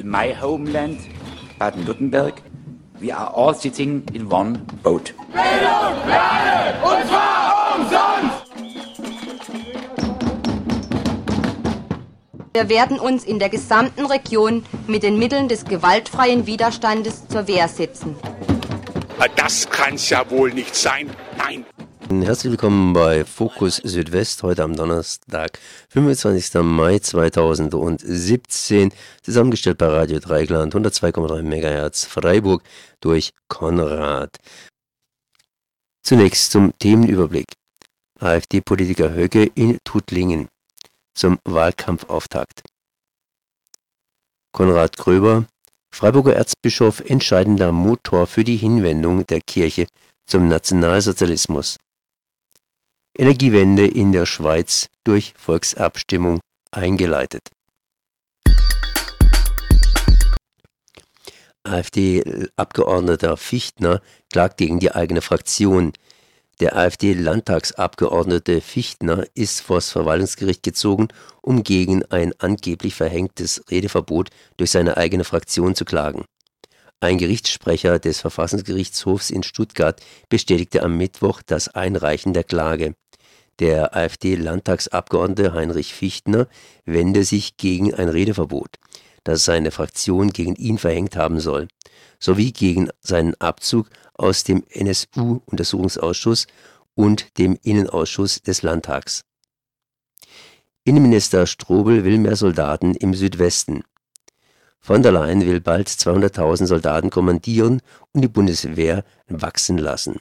in my homeland, Baden-Württemberg, we are all sitting in one boat. Bildung, Lade, und zwar umsonst! Wir werden uns in der gesamten Region mit den Mitteln des gewaltfreien Widerstandes zur Wehr setzen. Das kann's ja wohl nicht sein. Herzlich willkommen bei Fokus Südwest, heute am Donnerstag, 25. Mai 2017, zusammengestellt bei Radio Dreigland, 102,3 MHz Freiburg durch Konrad. Zunächst zum Themenüberblick. AfD-Politiker Höcke in Tuttlingen zum Wahlkampfauftakt. Konrad Gröber, Freiburger Erzbischof, entscheidender Motor für die Hinwendung der Kirche zum Nationalsozialismus. Energiewende in der Schweiz durch Volksabstimmung eingeleitet. AfD-Abgeordneter Fichtner klagt gegen die eigene Fraktion. Der AfD-Landtagsabgeordnete Fichtner ist vors Verwaltungsgericht gezogen, um gegen ein angeblich verhängtes Redeverbot durch seine eigene Fraktion zu klagen. Ein Gerichtssprecher des Verfassungsgerichtshofs in Stuttgart bestätigte am Mittwoch das Einreichen der Klage. Der AfD-Landtagsabgeordnete Heinrich Fichtner wende sich gegen ein Redeverbot, das seine Fraktion gegen ihn verhängt haben soll, sowie gegen seinen Abzug aus dem NSU-Untersuchungsausschuss und dem Innenausschuss des Landtags. Innenminister Strobel will mehr Soldaten im Südwesten. Von der Leyen will bald 200.000 Soldaten kommandieren und die Bundeswehr wachsen lassen.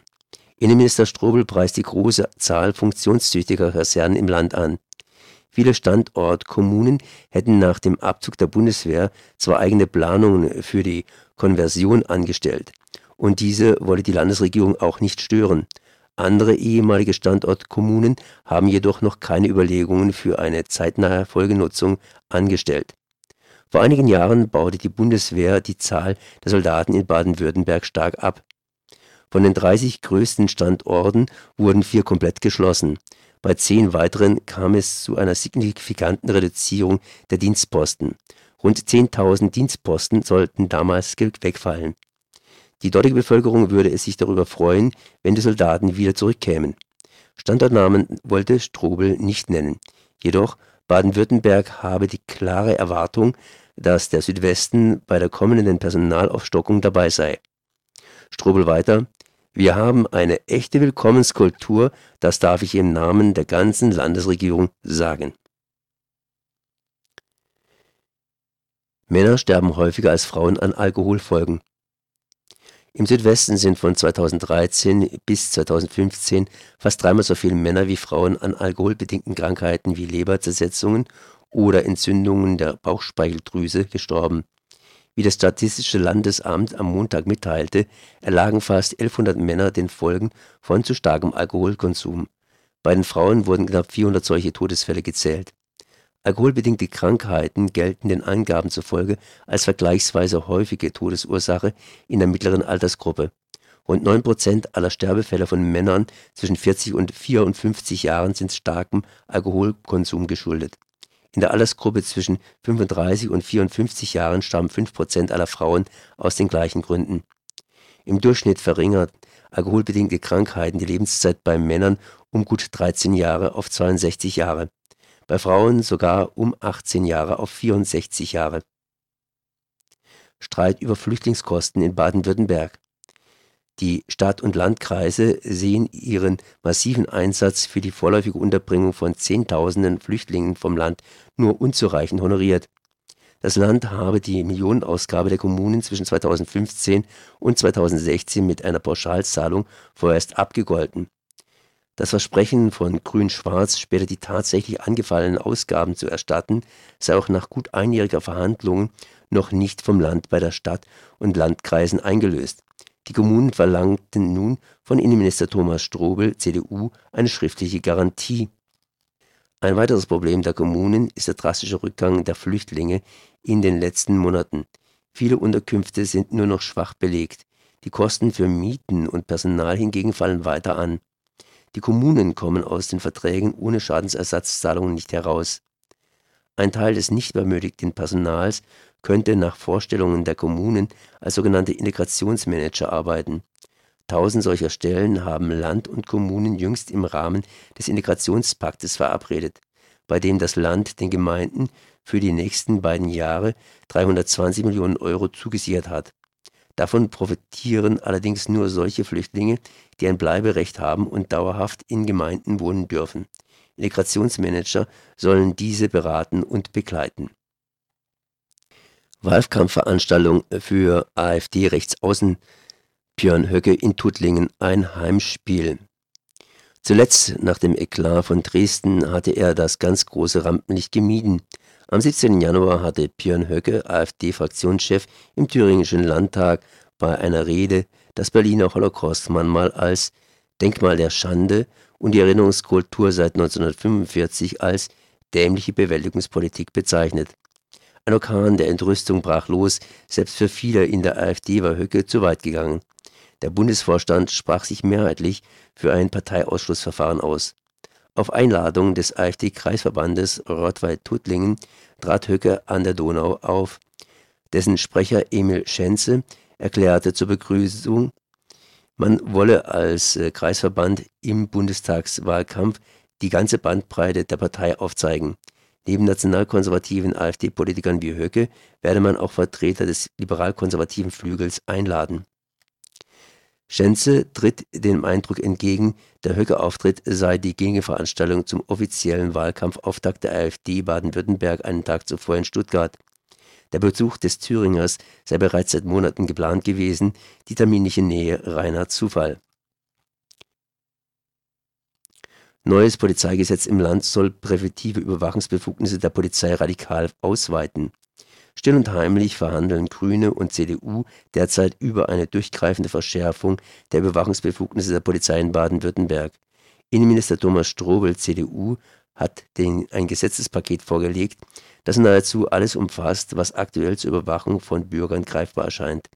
Innenminister Strobel preist die große Zahl funktionstüchtiger Kasernen im Land an. Viele Standortkommunen hätten nach dem Abzug der Bundeswehr zwar eigene Planungen für die Konversion angestellt, und diese wolle die Landesregierung auch nicht stören. Andere ehemalige Standortkommunen haben jedoch noch keine Überlegungen für eine zeitnahe Folgenutzung angestellt. Vor einigen Jahren baute die Bundeswehr die Zahl der Soldaten in Baden-Württemberg stark ab. Von den 30 größten Standorten wurden vier komplett geschlossen. Bei zehn weiteren kam es zu einer signifikanten Reduzierung der Dienstposten. Rund 10.000 Dienstposten sollten damals wegfallen. Die dortige Bevölkerung würde es sich darüber freuen, wenn die Soldaten wieder zurückkämen. Standortnamen wollte Strobel nicht nennen. Jedoch Baden-Württemberg habe die klare Erwartung, dass der Südwesten bei der kommenden Personalaufstockung dabei sei. Strobel weiter, wir haben eine echte Willkommenskultur, das darf ich im Namen der ganzen Landesregierung sagen. Männer sterben häufiger als Frauen an Alkoholfolgen. Im Südwesten sind von 2013 bis 2015 fast dreimal so viele Männer wie Frauen an alkoholbedingten Krankheiten wie Leberzersetzungen oder Entzündungen der Bauchspeicheldrüse gestorben. Wie das Statistische Landesamt am Montag mitteilte, erlagen fast 1100 Männer den Folgen von zu starkem Alkoholkonsum. Bei den Frauen wurden knapp 400 solche Todesfälle gezählt. Alkoholbedingte Krankheiten gelten den Angaben zufolge als vergleichsweise häufige Todesursache in der mittleren Altersgruppe. Rund 9 Prozent aller Sterbefälle von Männern zwischen 40 und 54 Jahren sind starkem Alkoholkonsum geschuldet. In der Altersgruppe zwischen 35 und 54 Jahren starben 5 Prozent aller Frauen aus den gleichen Gründen. Im Durchschnitt verringert alkoholbedingte Krankheiten die Lebenszeit bei Männern um gut 13 Jahre auf 62 Jahre bei Frauen sogar um 18 Jahre auf 64 Jahre. Streit über Flüchtlingskosten in Baden-Württemberg. Die Stadt- und Landkreise sehen ihren massiven Einsatz für die vorläufige Unterbringung von Zehntausenden Flüchtlingen vom Land nur unzureichend honoriert. Das Land habe die Millionenausgabe der Kommunen zwischen 2015 und 2016 mit einer Pauschalzahlung vorerst abgegolten. Das Versprechen von Grün-Schwarz, später die tatsächlich angefallenen Ausgaben zu erstatten, sei auch nach gut einjähriger Verhandlungen noch nicht vom Land bei der Stadt und Landkreisen eingelöst. Die Kommunen verlangten nun von Innenminister Thomas Strobel, CDU, eine schriftliche Garantie. Ein weiteres Problem der Kommunen ist der drastische Rückgang der Flüchtlinge in den letzten Monaten. Viele Unterkünfte sind nur noch schwach belegt. Die Kosten für Mieten und Personal hingegen fallen weiter an. Die Kommunen kommen aus den Verträgen ohne Schadensersatzzahlungen nicht heraus. Ein Teil des nicht benötigten Personals könnte nach Vorstellungen der Kommunen als sogenannte Integrationsmanager arbeiten. Tausend solcher Stellen haben Land und Kommunen jüngst im Rahmen des Integrationspaktes verabredet, bei dem das Land den Gemeinden für die nächsten beiden Jahre 320 Millionen Euro zugesichert hat. Davon profitieren allerdings nur solche Flüchtlinge, die ein Bleiberecht haben und dauerhaft in Gemeinden wohnen dürfen. Integrationsmanager sollen diese beraten und begleiten. Wahlkampfveranstaltung für AfD-Rechtsaußen Björn Höcke in Tuttlingen ein Heimspiel. Zuletzt nach dem Eklat von Dresden hatte er das ganz große Rampenlicht gemieden. Am 17. Januar hatte Björn Höcke, AfD-Fraktionschef im Thüringischen Landtag, bei einer Rede das Berliner Holocaust-Mahnmal als Denkmal der Schande und die Erinnerungskultur seit 1945 als dämliche Bewältigungspolitik bezeichnet. Ein Orkan der Entrüstung brach los, selbst für viele in der AfD war Höcke zu weit gegangen. Der Bundesvorstand sprach sich mehrheitlich für ein Parteiausschlussverfahren aus. Auf Einladung des AfD-Kreisverbandes Rottweil-Tuttlingen trat Höcke an der Donau auf. Dessen Sprecher Emil Schenze erklärte zur Begrüßung, man wolle als äh, Kreisverband im Bundestagswahlkampf die ganze Bandbreite der Partei aufzeigen. Neben nationalkonservativen AfD-Politikern wie Höcke werde man auch Vertreter des liberal-konservativen Flügels einladen Schenze tritt dem Eindruck entgegen, der Höcke-Auftritt sei die Gegenveranstaltung zum offiziellen Wahlkampfauftakt der AfD Baden-Württemberg einen Tag zuvor in Stuttgart. Der Besuch des Thüringers sei bereits seit Monaten geplant gewesen, die terminliche Nähe reiner Zufall. Neues Polizeigesetz im Land soll präventive Überwachungsbefugnisse der Polizei radikal ausweiten Still und heimlich verhandeln Grüne und CDU derzeit über eine durchgreifende Verschärfung der Überwachungsbefugnisse der Polizei in Baden-Württemberg. Innenminister Thomas Strobel (CDU) hat den, ein Gesetzespaket vorgelegt, das nahezu alles umfasst, was aktuell zur Überwachung von Bürgern greifbar erscheint.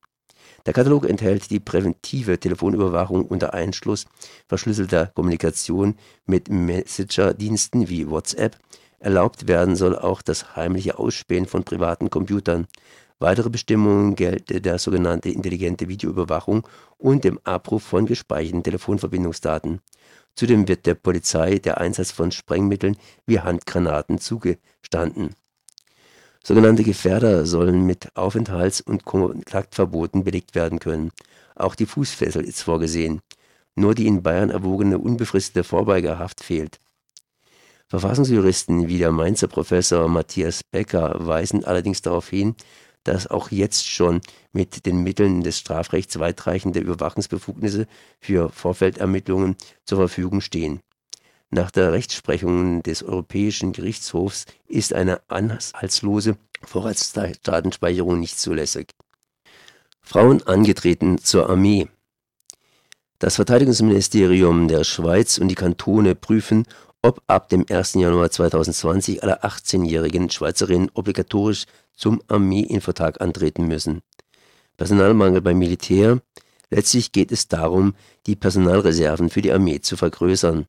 Der Katalog enthält die präventive Telefonüberwachung unter Einschluss verschlüsselter Kommunikation mit Messenger-Diensten wie WhatsApp Erlaubt werden soll auch das heimliche Ausspähen von privaten Computern. Weitere Bestimmungen gelte der sogenannte intelligente Videoüberwachung und dem Abruf von gespeicherten Telefonverbindungsdaten. Zudem wird der Polizei der Einsatz von Sprengmitteln wie Handgranaten zugestanden. Sogenannte Gefährder sollen mit Aufenthalts- und Kontaktverboten belegt werden können. Auch die Fußfessel ist vorgesehen. Nur die in Bayern erwogene unbefristete Vorbeigerhaft fehlt. Verfassungsjuristen wie der Mainzer Professor Matthias Becker weisen allerdings darauf hin, dass auch jetzt schon mit den Mitteln des Strafrechts weitreichende Überwachungsbefugnisse für Vorfeldermittlungen zur Verfügung stehen. Nach der Rechtsprechung des Europäischen Gerichtshofs ist eine anhaltslose Vorratsdatenspeicherung nicht zulässig. Frauen angetreten zur Armee. Das Verteidigungsministerium der Schweiz und die Kantone prüfen, ob ab dem 1. Januar 2020 alle 18-jährigen Schweizerinnen obligatorisch zum Armeeinvertrag antreten müssen. Personalmangel beim Militär. Letztlich geht es darum, die Personalreserven für die Armee zu vergrößern.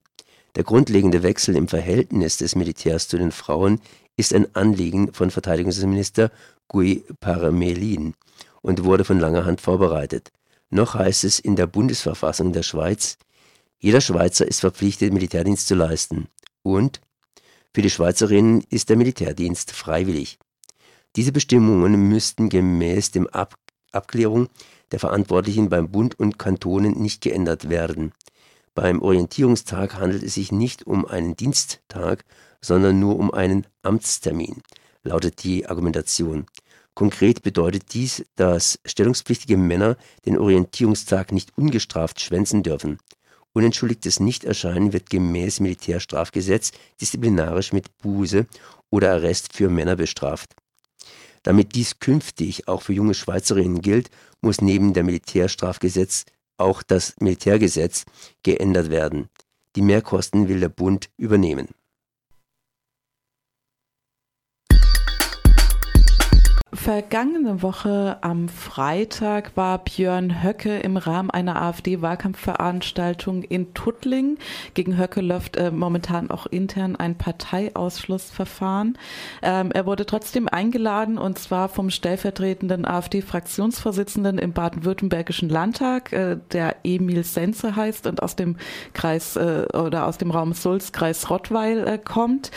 Der grundlegende Wechsel im Verhältnis des Militärs zu den Frauen ist ein Anliegen von Verteidigungsminister Guy Parmelin und wurde von langer Hand vorbereitet. Noch heißt es in der Bundesverfassung der Schweiz, jeder Schweizer ist verpflichtet, Militärdienst zu leisten. Und für die Schweizerinnen ist der Militärdienst freiwillig. Diese Bestimmungen müssten gemäß dem Ab Abklärung der Verantwortlichen beim Bund und Kantonen nicht geändert werden. Beim Orientierungstag handelt es sich nicht um einen Diensttag, sondern nur um einen Amtstermin, lautet die Argumentation. Konkret bedeutet dies, dass stellungspflichtige Männer den Orientierungstag nicht ungestraft schwänzen dürfen. Unentschuldigtes Nichterscheinen wird gemäß Militärstrafgesetz disziplinarisch mit Buße oder Arrest für Männer bestraft. Damit dies künftig auch für junge Schweizerinnen gilt, muss neben dem Militärstrafgesetz auch das Militärgesetz geändert werden. Die Mehrkosten will der Bund übernehmen Vergangene Woche am Freitag war Björn Höcke im Rahmen einer AfD-Wahlkampfveranstaltung in Tuttlingen. Gegen Höcke läuft äh, momentan auch intern ein Parteiausschlussverfahren. Ähm, er wurde trotzdem eingeladen und zwar vom stellvertretenden AfD-Fraktionsvorsitzenden im baden-württembergischen Landtag, äh, der Emil Senze heißt und aus dem Kreis äh, oder aus dem Raum Sulz, Kreis Rottweil äh, kommt.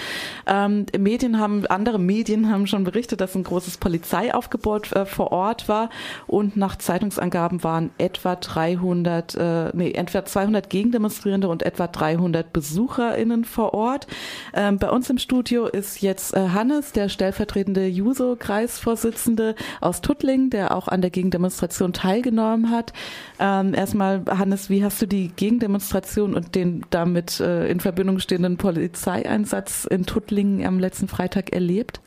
Ähm, Medien haben, andere Medien haben schon berichtet, dass ein großes Polizeiaufgebot äh, vor Ort war und nach Zeitungsangaben waren etwa 300, äh, nee, etwa 200 Gegendemonstrierende und etwa 300 BesucherInnen vor Ort. Ähm, bei uns im Studio ist jetzt äh, Hannes, der stellvertretende Juso-Kreisvorsitzende aus Tuttling, der auch an der Gegendemonstration teilgenommen hat. Ähm, erstmal, Hannes, wie hast du die Gegendemonstration und den damit äh, in Verbindung stehenden Polizeieinsatz in Tuttlingen am letzten Freitag erlebt?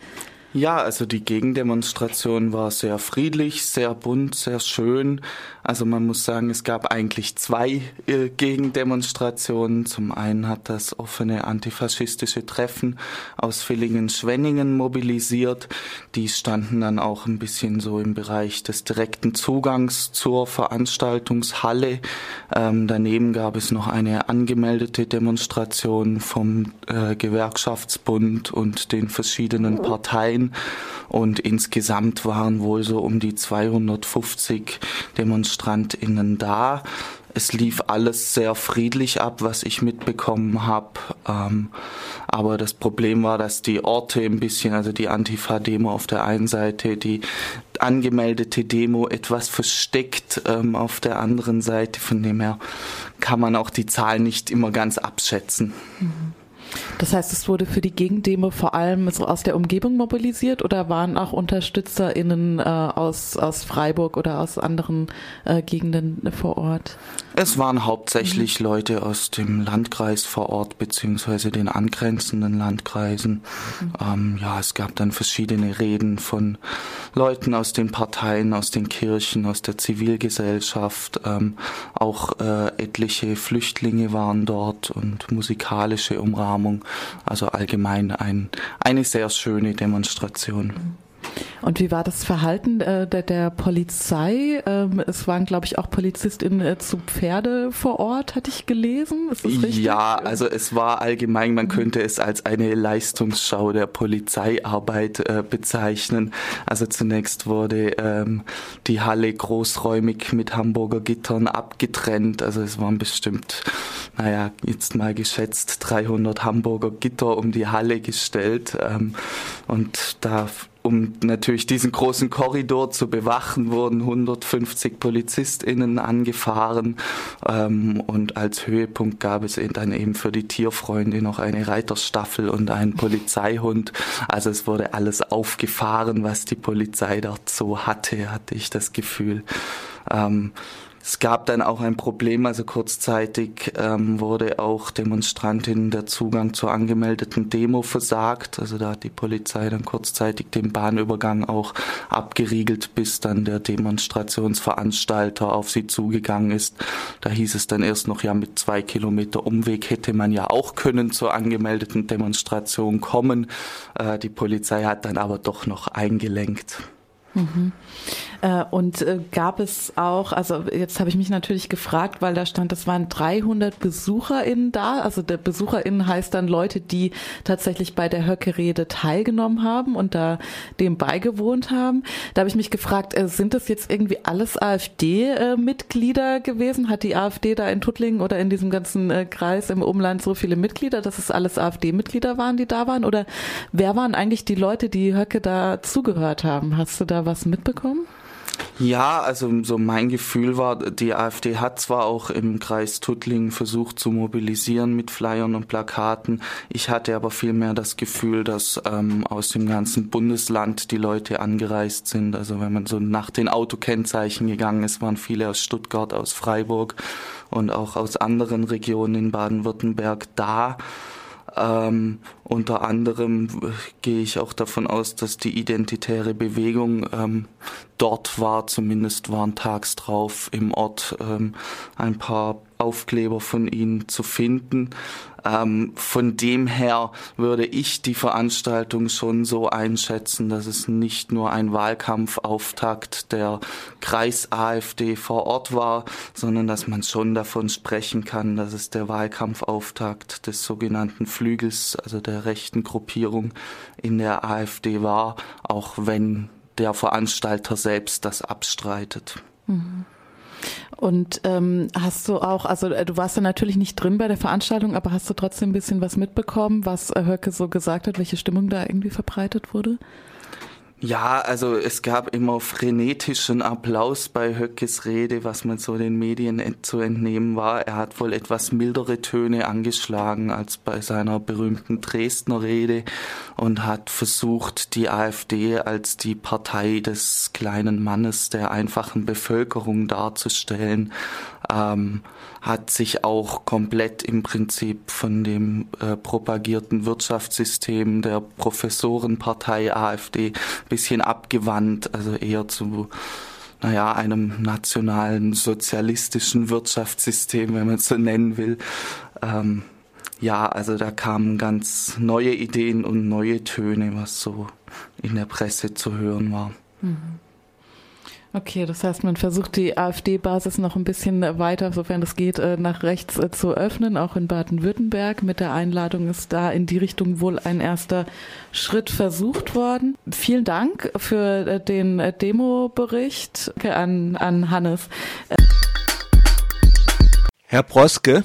Ja, also die Gegendemonstration war sehr friedlich, sehr bunt, sehr schön. Also man muss sagen, es gab eigentlich zwei äh, Gegendemonstrationen. Zum einen hat das offene antifaschistische Treffen aus Villingen-Schwenningen mobilisiert. Die standen dann auch ein bisschen so im Bereich des direkten Zugangs zur Veranstaltungshalle. Ähm, daneben gab es noch eine angemeldete Demonstration vom äh, Gewerkschaftsbund und den verschiedenen Parteien und insgesamt waren wohl so um die 250 DemonstrantInnen da. Es lief alles sehr friedlich ab, was ich mitbekommen habe. Ähm, aber das Problem war, dass die Orte ein bisschen, also die Antifa-Demo auf der einen Seite, die angemeldete Demo etwas versteckt ähm, auf der anderen Seite. Von dem her kann man auch die Zahlen nicht immer ganz abschätzen. Mhm. Das heißt, es wurde für die Gegendemo vor allem so aus der Umgebung mobilisiert oder waren auch UnterstützerInnen äh, aus, aus Freiburg oder aus anderen äh, Gegenden vor Ort? Es waren hauptsächlich. Leute aus dem Landkreis vor Ort beziehungsweise den angrenzenden Landkreisen. Ähm, ja, es gab dann verschiedene Reden von Leuten aus den Parteien, aus den Kirchen, aus der Zivilgesellschaft. Ähm, auch äh, etliche Flüchtlinge waren dort und musikalische Umrahmung. Also allgemein ein, eine sehr schöne Demonstration. Und wie war das Verhalten äh, der, der, Polizei? Ähm, es waren, glaube ich, auch PolizistInnen äh, zu Pferde vor Ort, hatte ich gelesen. Ist das richtig? Ja, also es war allgemein, man könnte es als eine Leistungsschau der Polizeiarbeit äh, bezeichnen. Also zunächst wurde ähm, die Halle großräumig mit Hamburger Gittern abgetrennt. Also es waren bestimmt, naja, jetzt mal geschätzt 300 Hamburger Gitter um die Halle gestellt. Ähm, und da um natürlich diesen großen Korridor zu bewachen, wurden 150 PolizistInnen angefahren. Ähm, und als Höhepunkt gab es dann eben für die Tierfreunde noch eine Reiterstaffel und einen Polizeihund. Also es wurde alles aufgefahren, was die Polizei dort so hatte, hatte ich das Gefühl. Ähm, es gab dann auch ein Problem, also kurzzeitig ähm, wurde auch Demonstrantinnen der Zugang zur angemeldeten Demo versagt. Also da hat die Polizei dann kurzzeitig den Bahnübergang auch abgeriegelt, bis dann der Demonstrationsveranstalter auf sie zugegangen ist. Da hieß es dann erst noch, ja, mit zwei Kilometer Umweg hätte man ja auch können zur angemeldeten Demonstration kommen. Äh, die Polizei hat dann aber doch noch eingelenkt. Mhm. Äh, und äh, gab es auch, also jetzt habe ich mich natürlich gefragt, weil da stand, es waren 300 BesucherInnen da. Also der BesucherInnen heißt dann Leute, die tatsächlich bei der Höcke-Rede teilgenommen haben und da dem beigewohnt haben. Da habe ich mich gefragt, äh, sind das jetzt irgendwie alles AfD-Mitglieder gewesen? Hat die AfD da in Tuttlingen oder in diesem ganzen Kreis im Umland so viele Mitglieder, dass es alles AfD-Mitglieder waren, die da waren? Oder wer waren eigentlich die Leute, die Höcke da zugehört haben? Hast du da was mitbekommen? Ja, also so mein Gefühl war, die AfD hat zwar auch im Kreis Tuttlingen versucht zu mobilisieren mit Flyern und Plakaten. Ich hatte aber vielmehr das Gefühl, dass ähm, aus dem ganzen Bundesland die Leute angereist sind. Also wenn man so nach den Autokennzeichen gegangen ist, waren viele aus Stuttgart, aus Freiburg und auch aus anderen Regionen in Baden-Württemberg da. Ähm, unter anderem gehe ich auch davon aus, dass die identitäre Bewegung ähm, dort war, zumindest waren tags drauf im Ort ähm, ein paar Aufkleber von ihnen zu finden. Ähm, von dem her würde ich die Veranstaltung schon so einschätzen, dass es nicht nur ein Wahlkampfauftakt der Kreis-AfD vor Ort war, sondern dass man schon davon sprechen kann, dass es der Wahlkampfauftakt des sogenannten Flügels, also der rechten Gruppierung in der AfD war, auch wenn der Veranstalter selbst das abstreitet. Mhm. Und ähm, hast du auch, also äh, du warst ja natürlich nicht drin bei der Veranstaltung, aber hast du trotzdem ein bisschen was mitbekommen, was äh, Höcke so gesagt hat, welche Stimmung da irgendwie verbreitet wurde? Ja, also es gab immer frenetischen Applaus bei Höckes Rede, was man so den Medien zu entnehmen war. Er hat wohl etwas mildere Töne angeschlagen als bei seiner berühmten Dresdner Rede und hat versucht, die AfD als die Partei des kleinen Mannes der einfachen Bevölkerung darzustellen ähm, hat sich auch komplett im Prinzip von dem äh, propagierten Wirtschaftssystem der Professorenpartei AfD bisschen abgewandt, also eher zu naja, einem nationalen sozialistischen Wirtschaftssystem, wenn man es so nennen will. Ähm, ja, also da kamen ganz neue Ideen und neue Töne, was so in der Presse zu hören war. Mhm. Okay, das heißt, man versucht die AfD-Basis noch ein bisschen weiter, sofern das geht, äh, nach rechts äh, zu öffnen, auch in Baden-Württemberg. Mit der Einladung ist da in die Richtung wohl ein erster Schritt versucht worden. Vielen Dank für äh, den Demo-Bericht an, an Hannes. Herr Broske,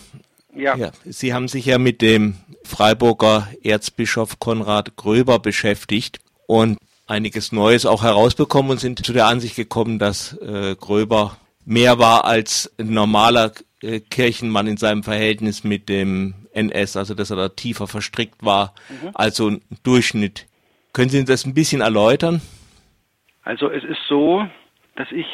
ja. ja. Sie haben sich ja mit dem Freiburger Erzbischof Konrad Gröber beschäftigt und einiges Neues auch herausbekommen und sind zu der Ansicht gekommen, dass äh, Gröber mehr war als ein normaler äh, Kirchenmann in seinem Verhältnis mit dem NS, also dass er da tiefer verstrickt war mhm. als so ein Durchschnitt. Können Sie das ein bisschen erläutern? Also es ist so, dass ich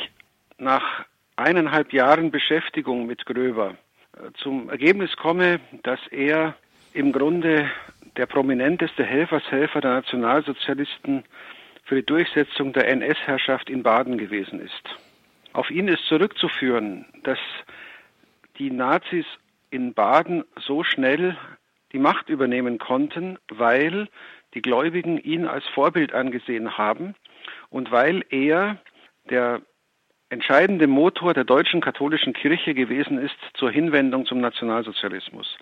nach eineinhalb Jahren Beschäftigung mit Gröber äh, zum Ergebnis komme, dass er im Grunde der prominenteste Helfershelfer der Nationalsozialisten für die Durchsetzung der NS-Herrschaft in Baden gewesen ist. Auf ihn ist zurückzuführen, dass die Nazis in Baden so schnell die Macht übernehmen konnten, weil die Gläubigen ihn als Vorbild angesehen haben und weil er der entscheidende Motor der deutschen katholischen Kirche gewesen ist zur Hinwendung zum Nationalsozialismus.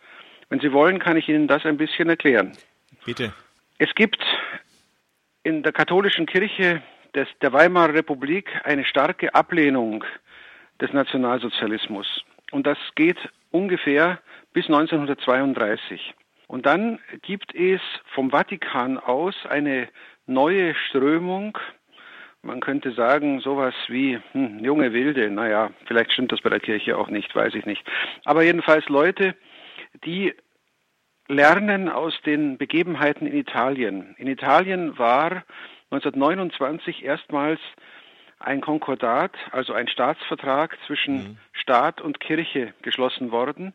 Wenn Sie wollen, kann ich Ihnen das ein bisschen erklären. Bitte. Es gibt in der katholischen Kirche des, der Weimarer Republik eine starke Ablehnung des Nationalsozialismus. Und das geht ungefähr bis 1932. Und dann gibt es vom Vatikan aus eine neue Strömung, man könnte sagen, sowas wie hm, junge Wilde, naja, vielleicht stimmt das bei der Kirche auch nicht, weiß ich nicht. Aber jedenfalls Leute, die lernen aus den Begebenheiten in Italien. In Italien war 1929 erstmals ein Konkordat, also ein Staatsvertrag zwischen mhm. Staat und Kirche geschlossen worden,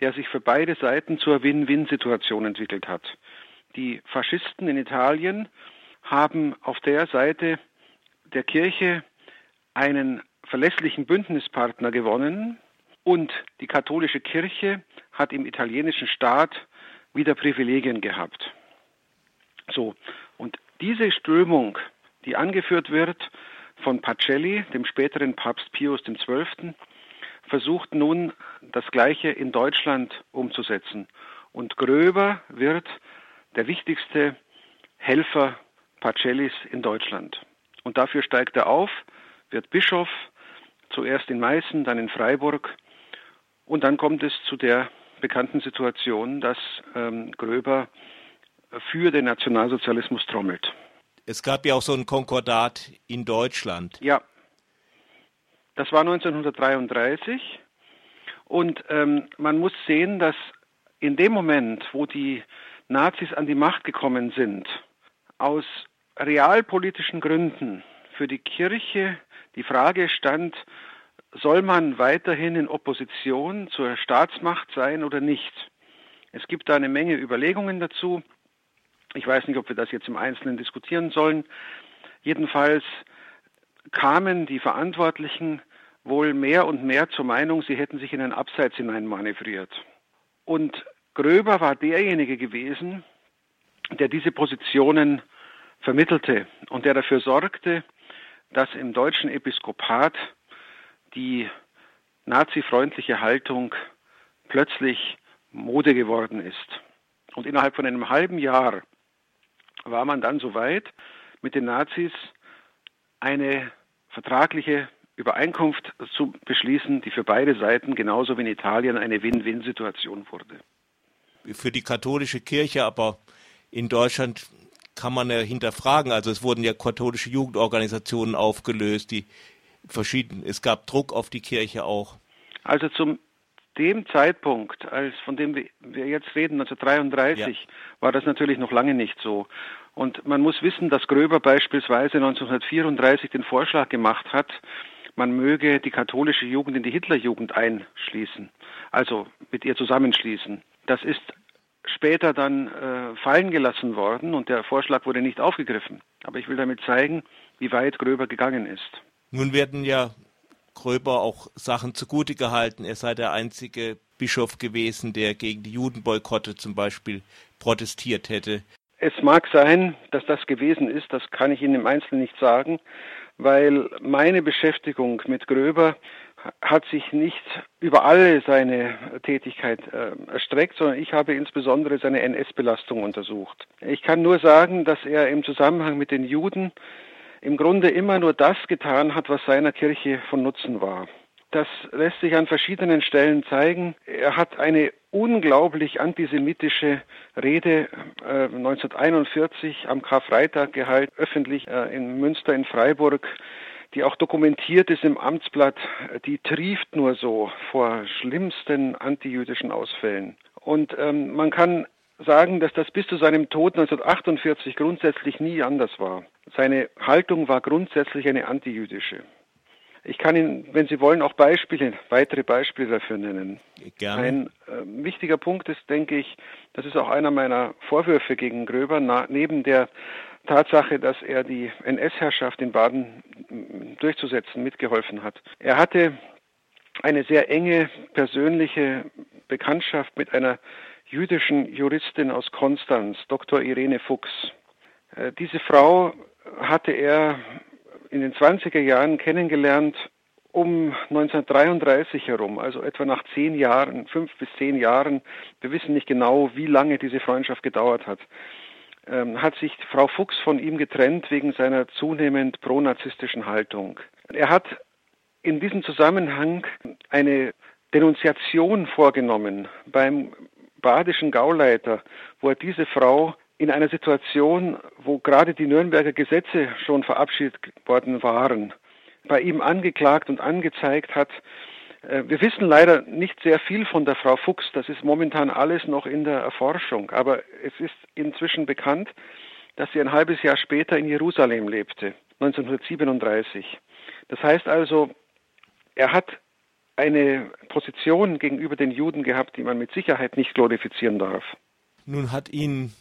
der sich für beide Seiten zur Win-Win-Situation entwickelt hat. Die Faschisten in Italien haben auf der Seite der Kirche einen verlässlichen Bündnispartner gewonnen und die katholische Kirche hat im italienischen Staat wieder Privilegien gehabt. So, und diese Strömung, die angeführt wird von Pacelli, dem späteren Papst Pius XII., versucht nun das Gleiche in Deutschland umzusetzen. Und Gröber wird der wichtigste Helfer Pacellis in Deutschland. Und dafür steigt er auf, wird Bischof, zuerst in Meißen, dann in Freiburg. Und dann kommt es zu der bekannten Situation, dass ähm, Gröber für den Nationalsozialismus trommelt. Es gab ja auch so ein Konkordat in Deutschland. Ja, das war 1933 und ähm, man muss sehen, dass in dem Moment, wo die Nazis an die Macht gekommen sind, aus realpolitischen Gründen für die Kirche die Frage stand, soll man weiterhin in Opposition zur Staatsmacht sein oder nicht? Es gibt da eine Menge Überlegungen dazu. Ich weiß nicht, ob wir das jetzt im Einzelnen diskutieren sollen. Jedenfalls kamen die Verantwortlichen wohl mehr und mehr zur Meinung, sie hätten sich in ein Abseits hinein manövriert. Und Gröber war derjenige gewesen, der diese Positionen vermittelte und der dafür sorgte, dass im deutschen Episkopat die nazifreundliche Haltung plötzlich Mode geworden ist. Und innerhalb von einem halben Jahr war man dann so weit, mit den Nazis eine vertragliche Übereinkunft zu beschließen, die für beide Seiten genauso wie in Italien eine Win-Win-Situation wurde. Für die katholische Kirche aber in Deutschland kann man ja hinterfragen. Also es wurden ja katholische Jugendorganisationen aufgelöst, die verschieden. Es gab Druck auf die Kirche auch. Also zum dem Zeitpunkt, als von dem wir jetzt reden, 1933, ja. war das natürlich noch lange nicht so. Und man muss wissen, dass Gröber beispielsweise 1934 den Vorschlag gemacht hat, man möge die katholische Jugend in die Hitlerjugend einschließen, also mit ihr zusammenschließen. Das ist später dann äh, fallen gelassen worden und der Vorschlag wurde nicht aufgegriffen. Aber ich will damit zeigen, wie weit Gröber gegangen ist. Nun werden ja Gröber auch Sachen zugute gehalten. Er sei der einzige Bischof gewesen, der gegen die Judenboykotte zum Beispiel protestiert hätte. Es mag sein, dass das gewesen ist, das kann ich Ihnen im Einzelnen nicht sagen, weil meine Beschäftigung mit Gröber hat sich nicht über alle seine Tätigkeit äh, erstreckt, sondern ich habe insbesondere seine NS-Belastung untersucht. Ich kann nur sagen, dass er im Zusammenhang mit den Juden im Grunde immer nur das getan hat, was seiner Kirche von Nutzen war. Das lässt sich an verschiedenen Stellen zeigen. Er hat eine unglaublich antisemitische Rede äh, 1941 am Karfreitag gehalten, öffentlich äh, in Münster in Freiburg, die auch dokumentiert ist im Amtsblatt. Die trieft nur so vor schlimmsten antijüdischen Ausfällen. Und ähm, man kann sagen, dass das bis zu seinem Tod 1948 grundsätzlich nie anders war. Seine Haltung war grundsätzlich eine antijüdische. Ich kann Ihnen, wenn Sie wollen, auch Beispiele, weitere Beispiele dafür nennen. Gerne. Ein äh, wichtiger Punkt ist, denke ich, das ist auch einer meiner Vorwürfe gegen Gröber, na, neben der Tatsache, dass er die NS-Herrschaft in Baden mm, durchzusetzen mitgeholfen hat. Er hatte eine sehr enge persönliche Bekanntschaft mit einer jüdischen Juristin aus Konstanz, Dr. Irene Fuchs. Äh, diese Frau hatte er in den 20er Jahren kennengelernt, um 1933 herum, also etwa nach zehn Jahren, fünf bis zehn Jahren, wir wissen nicht genau, wie lange diese Freundschaft gedauert hat, ähm, hat sich Frau Fuchs von ihm getrennt wegen seiner zunehmend pronazistischen Haltung. Er hat in diesem Zusammenhang eine Denunziation vorgenommen beim badischen Gauleiter, wo er diese Frau in einer Situation, wo gerade die Nürnberger Gesetze schon verabschiedet worden waren, bei ihm angeklagt und angezeigt hat. Äh, wir wissen leider nicht sehr viel von der Frau Fuchs. Das ist momentan alles noch in der Erforschung. Aber es ist inzwischen bekannt, dass sie ein halbes Jahr später in Jerusalem lebte, 1937. Das heißt also, er hat eine Position gegenüber den Juden gehabt, die man mit Sicherheit nicht glorifizieren darf. Nun hat ihn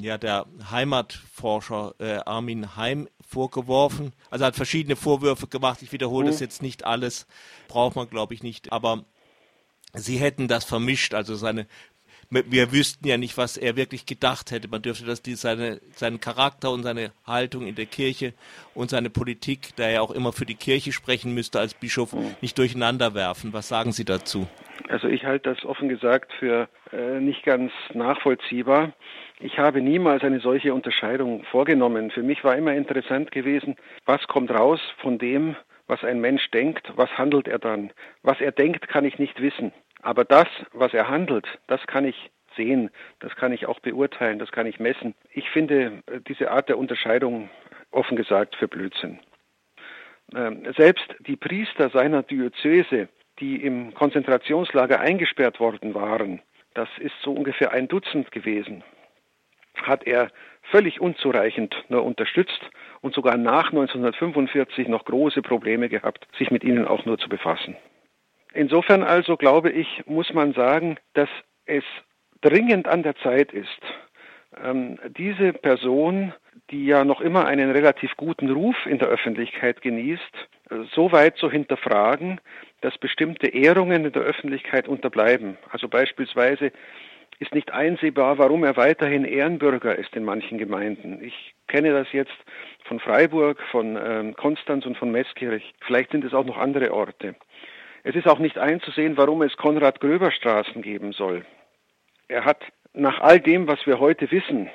ja der Heimatforscher äh, Armin Heim vorgeworfen. Also hat verschiedene Vorwürfe gemacht. Ich wiederhole mhm. das jetzt nicht alles, braucht man glaube ich nicht. Aber sie hätten das vermischt, also seine wir wüssten ja nicht, was er wirklich gedacht hätte. Man dürfte das die, seine, seinen Charakter und seine Haltung in der Kirche und seine Politik, da er auch immer für die Kirche sprechen müsste als Bischof, nicht durcheinander werfen. Was sagen Sie dazu? Also ich halte das offen gesagt für äh, nicht ganz nachvollziehbar. Ich habe niemals eine solche Unterscheidung vorgenommen. Für mich war immer interessant gewesen, was kommt raus von dem, was ein Mensch denkt, was handelt er dann. Was er denkt, kann ich nicht wissen. Aber das, was er handelt, das kann ich sehen, das kann ich auch beurteilen, das kann ich messen. Ich finde äh, diese Art der Unterscheidung offen gesagt für Blödsinn. Ähm, selbst die Priester seiner Diözese, die im Konzentrationslager eingesperrt worden waren, das ist so ungefähr ein Dutzend gewesen, hat er völlig unzureichend nur unterstützt und sogar nach 1945 noch große Probleme gehabt, sich mit ihnen auch nur zu befassen. Insofern also glaube ich, muss man sagen, dass es dringend an der Zeit ist, ähm, diese Person, die ja noch immer einen relativ guten Ruf in der Öffentlichkeit genießt, so weit zu hinterfragen, dass bestimmte Ehrungen in der Öffentlichkeit unterbleiben. Also beispielsweise ist nicht einsehbar, warum er weiterhin Ehrenbürger ist in manchen Gemeinden. Ich kenne das jetzt von Freiburg, von ähm, Konstanz und von Meßkirch. Vielleicht sind es auch noch andere Orte. Es ist auch nicht einzusehen, warum es Konrad Gröber Straßen geben soll. Er hat nach all dem, was wir heute wissen,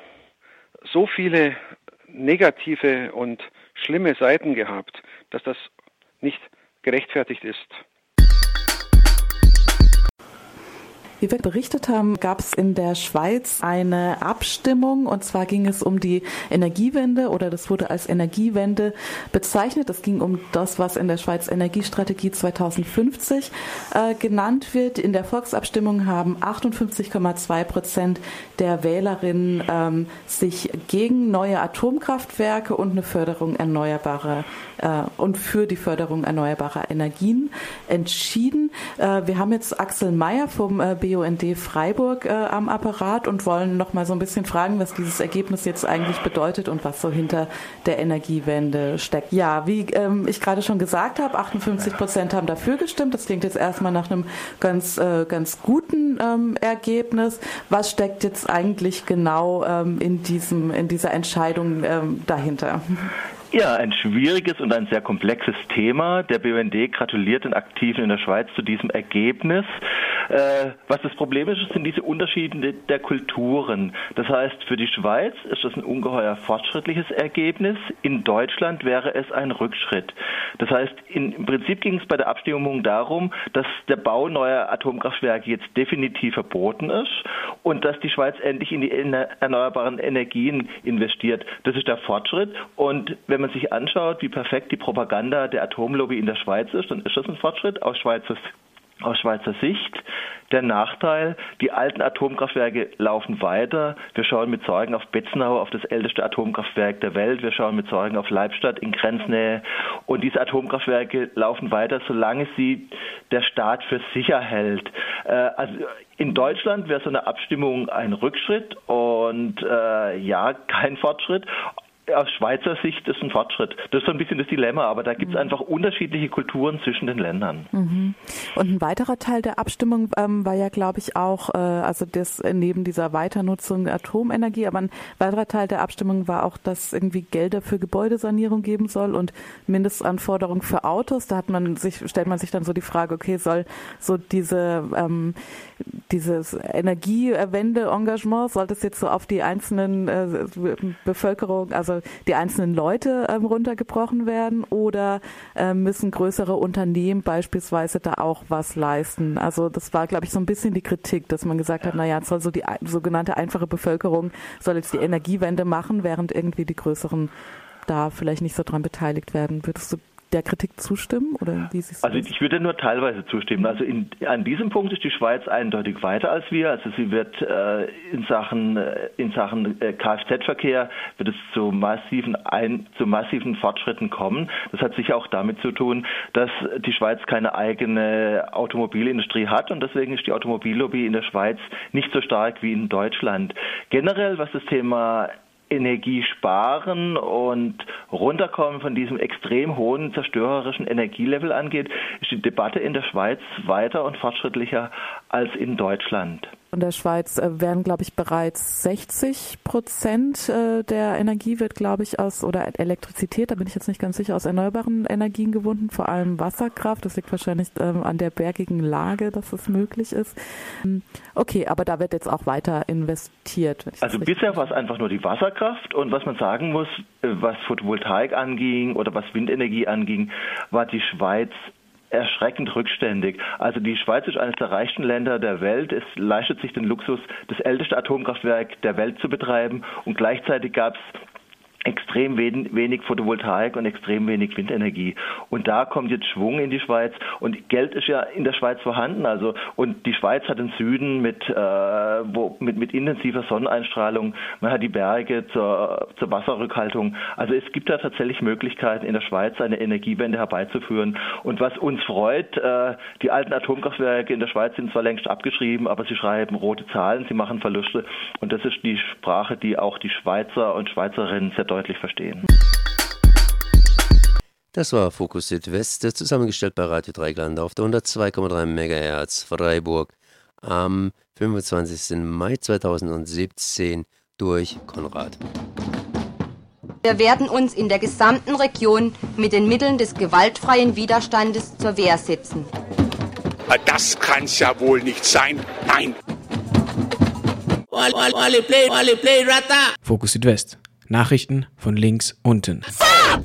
so viele negative und schlimme Seiten gehabt, dass das nicht gerechtfertigt ist. Wie wir berichtet haben, gab es in der Schweiz eine Abstimmung und zwar ging es um die Energiewende oder das wurde als Energiewende bezeichnet. Es ging um das, was in der Schweiz Energiestrategie 2050 äh, genannt wird. In der Volksabstimmung haben 58,2 Prozent der Wählerinnen ähm, sich gegen neue Atomkraftwerke und eine Förderung erneuerbarer äh, und für die Förderung erneuerbarer Energien entschieden. Äh, wir haben jetzt Axel Mayer vom äh, BUND Freiburg am Apparat und wollen noch mal so ein bisschen fragen, was dieses Ergebnis jetzt eigentlich bedeutet und was so hinter der Energiewende steckt. Ja, wie ähm, ich gerade schon gesagt habe, 58 Prozent haben dafür gestimmt. Das klingt jetzt erstmal nach einem ganz, ganz guten ähm, Ergebnis. Was steckt jetzt eigentlich genau ähm, in, diesem, in dieser Entscheidung dahinter? Ja, ein schwieriges und ein sehr komplexes Thema. Der BUND gratuliert den Aktiven in der Schweiz zu diesem Ergebnis. Äh, was das Problem ist, sind diese Unterschiede der Kulturen. Das heißt, für die Schweiz ist das ein ungeheuer fortschrittliches Ergebnis. In Deutschland wäre es ein Rückschritt. Das heißt, in, im Prinzip ging es bei der Abstimmung darum, dass der Bau neuer Atomkraftwerke jetzt definitiv verboten ist und dass die Schweiz endlich in die erneuerbaren Energien investiert. Das ist der Fortschritt. Und wenn man sich anschaut, wie perfekt die Propaganda der Atomlobby in der Schweiz ist, dann ist das ein Fortschritt aus Schweizer aus Schweizer Sicht. Der Nachteil, die alten Atomkraftwerke laufen weiter. Wir schauen mit Sorgen auf Betznau, auf das älteste Atomkraftwerk der Welt. Wir schauen mit Sorgen auf Leibstadt in Grenznähe. Und diese Atomkraftwerke laufen weiter, solange sie der Staat für sicher hält. Äh, also in Deutschland wäre so eine Abstimmung ein Rückschritt und äh, ja, kein Fortschritt aus Schweizer Sicht ist ein Fortschritt. Das ist so ein bisschen das Dilemma, aber da gibt es mhm. einfach unterschiedliche Kulturen zwischen den Ländern. Mhm. Und ein weiterer Teil der Abstimmung ähm, war ja, glaube ich, auch, äh, also das äh, neben dieser Weiternutzung Atomenergie, aber ein weiterer Teil der Abstimmung war auch, dass irgendwie Gelder für Gebäudesanierung geben soll und Mindestanforderungen für Autos. Da hat man sich, stellt man sich dann so die Frage, okay, soll so diese ähm, dieses Energiewende-Engagement, soll das jetzt so auf die einzelnen äh, Bevölkerung, also also die einzelnen Leute ähm, runtergebrochen werden oder äh, müssen größere Unternehmen beispielsweise da auch was leisten? Also das war, glaube ich, so ein bisschen die Kritik, dass man gesagt hat, naja, soll so die sogenannte einfache Bevölkerung soll jetzt die Energiewende machen, während irgendwie die größeren da vielleicht nicht so dran beteiligt werden. Würdest du der Kritik zustimmen? Oder wie also ich würde nur teilweise zustimmen. Also in, an diesem Punkt ist die Schweiz eindeutig weiter als wir. Also sie wird äh, in Sachen, äh, in Sachen äh, Kfz-Verkehr wird es zu massiven, ein, zu massiven Fortschritten kommen. Das hat sicher auch damit zu tun, dass die Schweiz keine eigene Automobilindustrie hat und deswegen ist die Automobillobby in der Schweiz nicht so stark wie in Deutschland. Generell, was das Thema Energie sparen und runterkommen von diesem extrem hohen zerstörerischen Energielevel angeht, ist die Debatte in der Schweiz weiter und fortschrittlicher als in Deutschland. In der Schweiz äh, werden, glaube ich, bereits 60 Prozent äh, der Energie wird, glaube ich, aus, oder Elektrizität, da bin ich jetzt nicht ganz sicher, aus erneuerbaren Energien gewonnen, vor allem Wasserkraft. Das liegt wahrscheinlich ähm, an der bergigen Lage, dass das möglich ist. Ähm, okay, aber da wird jetzt auch weiter investiert. Also bisher war es einfach nur die Wasserkraft und was man sagen muss, äh, was Photovoltaik anging oder was Windenergie anging, war die Schweiz erschreckend rückständig. Also die Schweiz ist eines der reichsten Länder der Welt. Es leistet sich den Luxus, das älteste Atomkraftwerk der Welt zu betreiben und gleichzeitig gab es extrem wenig Photovoltaik und extrem wenig Windenergie. Und da kommt jetzt Schwung in die Schweiz und Geld ist ja in der Schweiz vorhanden. Also und die Schweiz hat den Süden mit, äh, wo, mit, mit intensiver Sonneneinstrahlung, man hat die Berge zur, zur Wasserrückhaltung. Also es gibt da tatsächlich Möglichkeiten in der Schweiz eine Energiewende herbeizuführen. Und was uns freut, äh, die alten Atomkraftwerke in der Schweiz sind zwar längst abgeschrieben, aber sie schreiben rote Zahlen, sie machen Verluste. Und das ist die Sprache, die auch die Schweizer und Schweizerinnen sehr deutlich verstehen. Das war Fokus Südwest, zusammengestellt bei Radio Dreigland auf der 102,3 MHz Freiburg am 25. Mai 2017 durch Konrad. Wir werden uns in der gesamten Region mit den Mitteln des gewaltfreien Widerstandes zur Wehr setzen. Das kann's ja wohl nicht sein. Nein. Fokus Südwest. Nachrichten von links unten.